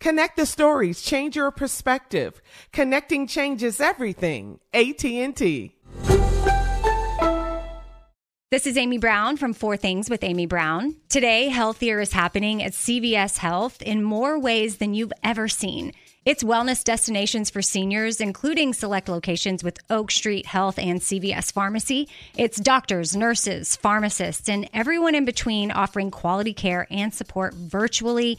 Connect the stories, change your perspective. Connecting changes everything. AT&T. This is Amy Brown from Four Things with Amy Brown. Today, healthier is happening at CVS Health in more ways than you've ever seen. It's wellness destinations for seniors, including select locations with Oak Street Health and CVS Pharmacy. It's doctors, nurses, pharmacists, and everyone in between offering quality care and support virtually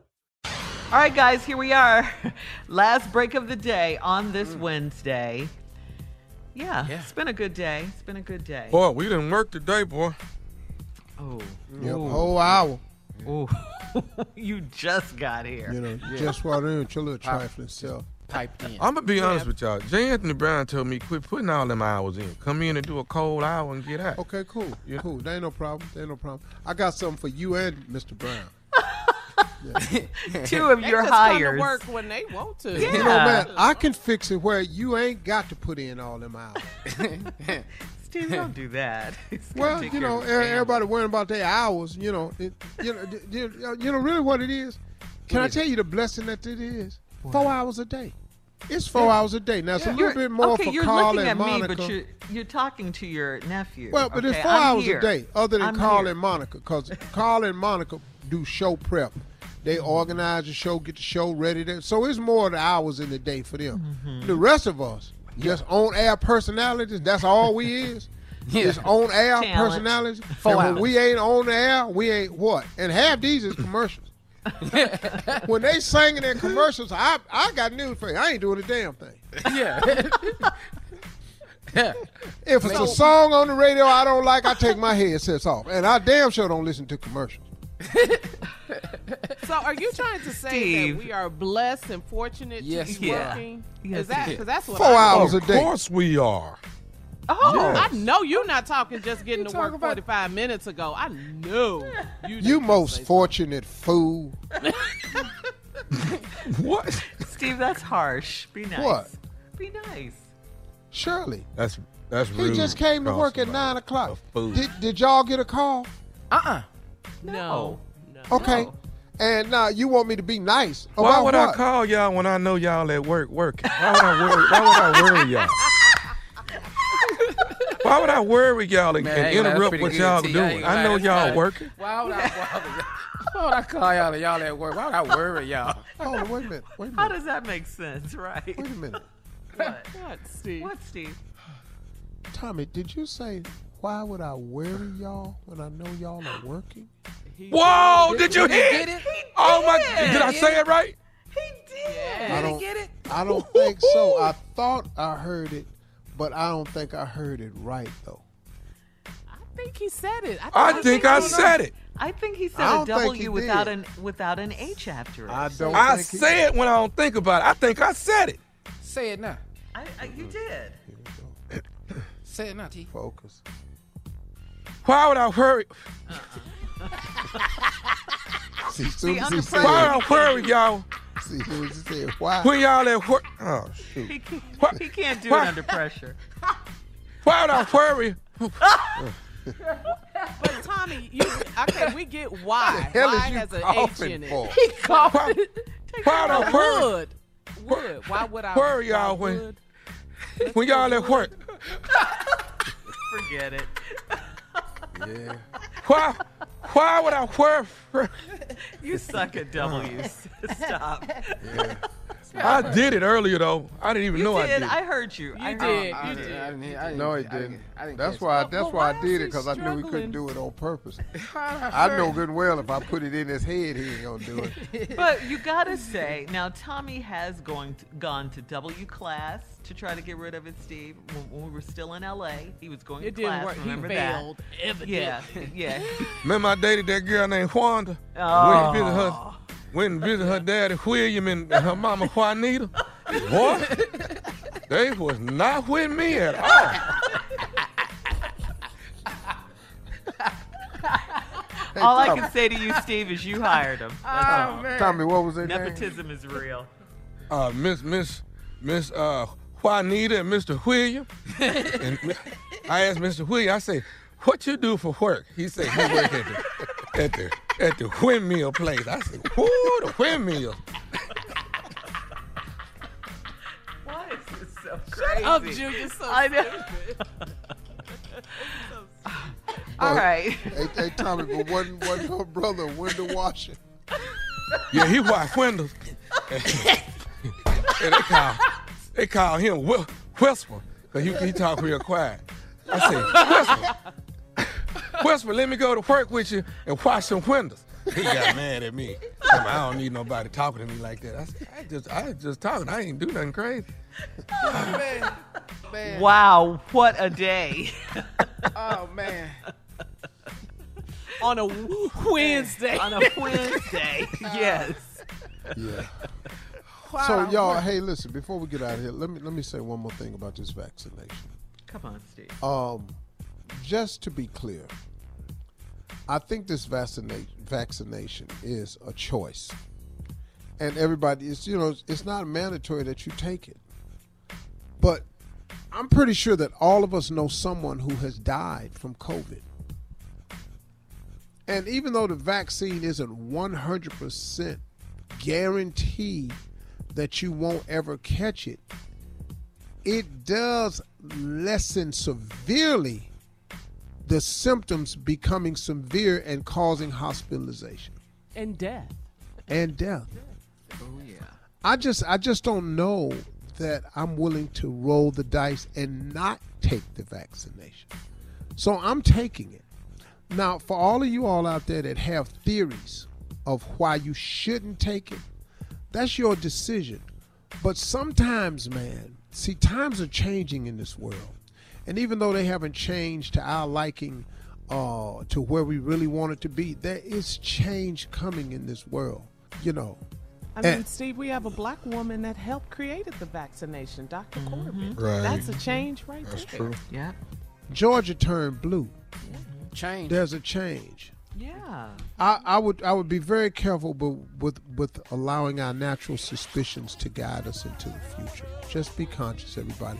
All right, guys, here we are. Last break of the day on this mm. Wednesday. Yeah, Yeah. it's been a good day. It's been a good day. Boy, we didn't work today, boy. Oh, Yep, Ooh. whole hour. Ooh. you just got here. You know, just while in with your little trifling self. Piped in. I'm gonna be honest with y'all. J. Anthony Brown told me quit putting all them hours in. Come in and do a cold hour and get out. Okay, cool. Yeah. Cool. There ain't no problem. There ain't no problem. I got something for you and Mr. Brown. Two of They your just come to work when they want to. You know, man, I can fix it where you ain't got to put in all them hours. Steve, don't do that. It's Well, you know, of your family. everybody worrying about their hours. You know, it, you know, d- d- uh, you know, really what it is. Can I tell you the blessing that it is? Four hours a day. It's four hours a day. Now it's a little You're- bit more okay, for you're Carl looking and at Monica. me, but you're you're talking to your nephew. Well, but it's 4 I'm hours here. a day, other than I'm Carl here. and Monica, because Carl and Monica do show prep. They organize the show, get the show ready. To, so it's more of the hours in the day for them. Mm-hmm. The rest of us, just on air personalities. That's all we is. Yeah. It's on air Talent. personalities. Four and when we ain't on air, we ain't what. And half these is commercials. when they singing their commercials, I I got news for you. I ain't doing a damn thing. Yeah. If it's a song on the radio I don't like, I take my headsets off, and I damn sure don't listen to commercials. So are you trying to say Steve. that we are blessed and fortunate Yes, to be we are. working? Yes, Is that we because that's what Four I hours a day? of course we are. Oh, Yes. I know you're not talking just getting to work about- 45 minutes ago. I know you. You most say fortunate fool. What? Steve, that's harsh. Be nice. What? Be nice. Shirley. That's that's He just came to work at nine o'clock. fool. Did, did y'all get a call? Uh-uh. No. no. Okay. No. And now you want me to be nice. Why would what? I call y'all when I know y'all at work working? Why would I worry? Why would I worry y'all? Why would I worry y'all and, Man, and I ain't gonna- that's interrupt what y'all T. I doing? ain't I know y'all nice. working. Why would I bother? Why would I call y'all and y'all at work? Why would I worry y'all? Hold on, wait a minute. Wait a minute. How does that make sense, right? Wait a minute. What? What, Steve? What, Steve? Tommy, did you say why would I worry y'all when I know y'all are working? Whoa! Did you Did he hear? get it? Oh my! Did I say it right? He did. I don't, get it? I don't think so. I thought I heard it, but I don't think I heard it right though. I think he said it. I think I said it. I think he I said a don't think he W without did. an without an H after it. I don't I think he- say it when I don't think about it. I think I said it. Say it now. I, I, you did. Say it now, T. Focus. Why would I worry? Uh-uh. See, soon oh, as under he said, Why would I worry y'all see, soon as he said, why? when y'all at work? Oh shoot! He, can't- What? he can't do What? it under pressure. Why would I worry? But Tommy, you okay? We get why. hell why is has an H in it. for? He coughed. Why, why would I worry Would. Would. Why would I Worry y'all when- would? when y'all at work? Forget it. Yeah. Why? Why would I worry? You suck at W's. Stop. Yeah. I did it earlier though. I didn't even You know I did. did. I heard you. I You heard did. I You didn't- did. I didn't I didn't- No, he didn't- didn't. I didn't That's why. it. That's But why I did it because I knew he couldn't do it on purpose. I know good and well if I put it in his head, he ain't gonna do it. But you gotta say now, Tommy has going to, gone to W class to try to get rid of it. Steve, when, when we were still in LA, he was going It to didn't class. work. He Remember failed. that? Evidently. Yeah, yeah. Remember I dated that girl named Wanda? Oh. Went and visit her, went and visit her daddy William and her mama Juanita. Boy, they was not with me at all. All I can say to you, Steve, is you hired him. That's all. Tommy, what was their name? Nepotism is real. Uh, Miss Miss Miss uh, Juanita and Mr. William. and I asked Mr. William, I say, what you do for work? He said, he work at the, at the, at the windmill place. I said, whoo, the windmill. Why is this so crazy? Up, Junior. So I know. stupid. All right. Hey, hey, Tommy, but wasn't, wasn't her brother a window washer? Yeah, he washed windows. and they call, they call him Whi- Whisper, because he, he talk real quiet. I say, Whisper, Whisper, let me go to work with you and wash some windows. He got mad at me. I don't need nobody talking to me like that. I said, I just, I just talking. I ain't do nothing crazy. man. Man. Wow, what a day. Oh man. On a Wednesday. On a Wednesday. yes. Yeah. Wow. So y'all, hey, listen. Before we get out of here, let me let me say one more thing about this vaccination. Come on, Steve. Um, just to be clear, I think this vaccination vaccination is a choice, and everybody is you know it's not mandatory that you take it, but I'm pretty sure that all of us know someone who has died from COVID. And even though the vaccine isn't 100% guaranteed that you won't ever catch it, it does lessen severely the symptoms becoming severe and causing hospitalization and death. and death. Oh yeah. I just I just don't know that I'm willing to roll the dice and not take the vaccination. So I'm taking it. Now, for all of you all out there that have theories of why you shouldn't take it, that's your decision. But sometimes, man, see, times are changing in this world. And even though they haven't changed to our liking, uh, to where we really want it to be, there is change coming in this world. You know, I mean, And- Steve, we have a black woman that helped created the vaccination, doctor Corbett. Right. That's a change right That's there. true. Yeah. Georgia turned blue. Change. There's a change. Yeah. I, I would I would be very careful with, with with allowing our natural suspicions to guide us into the future. Just be conscious, everybody.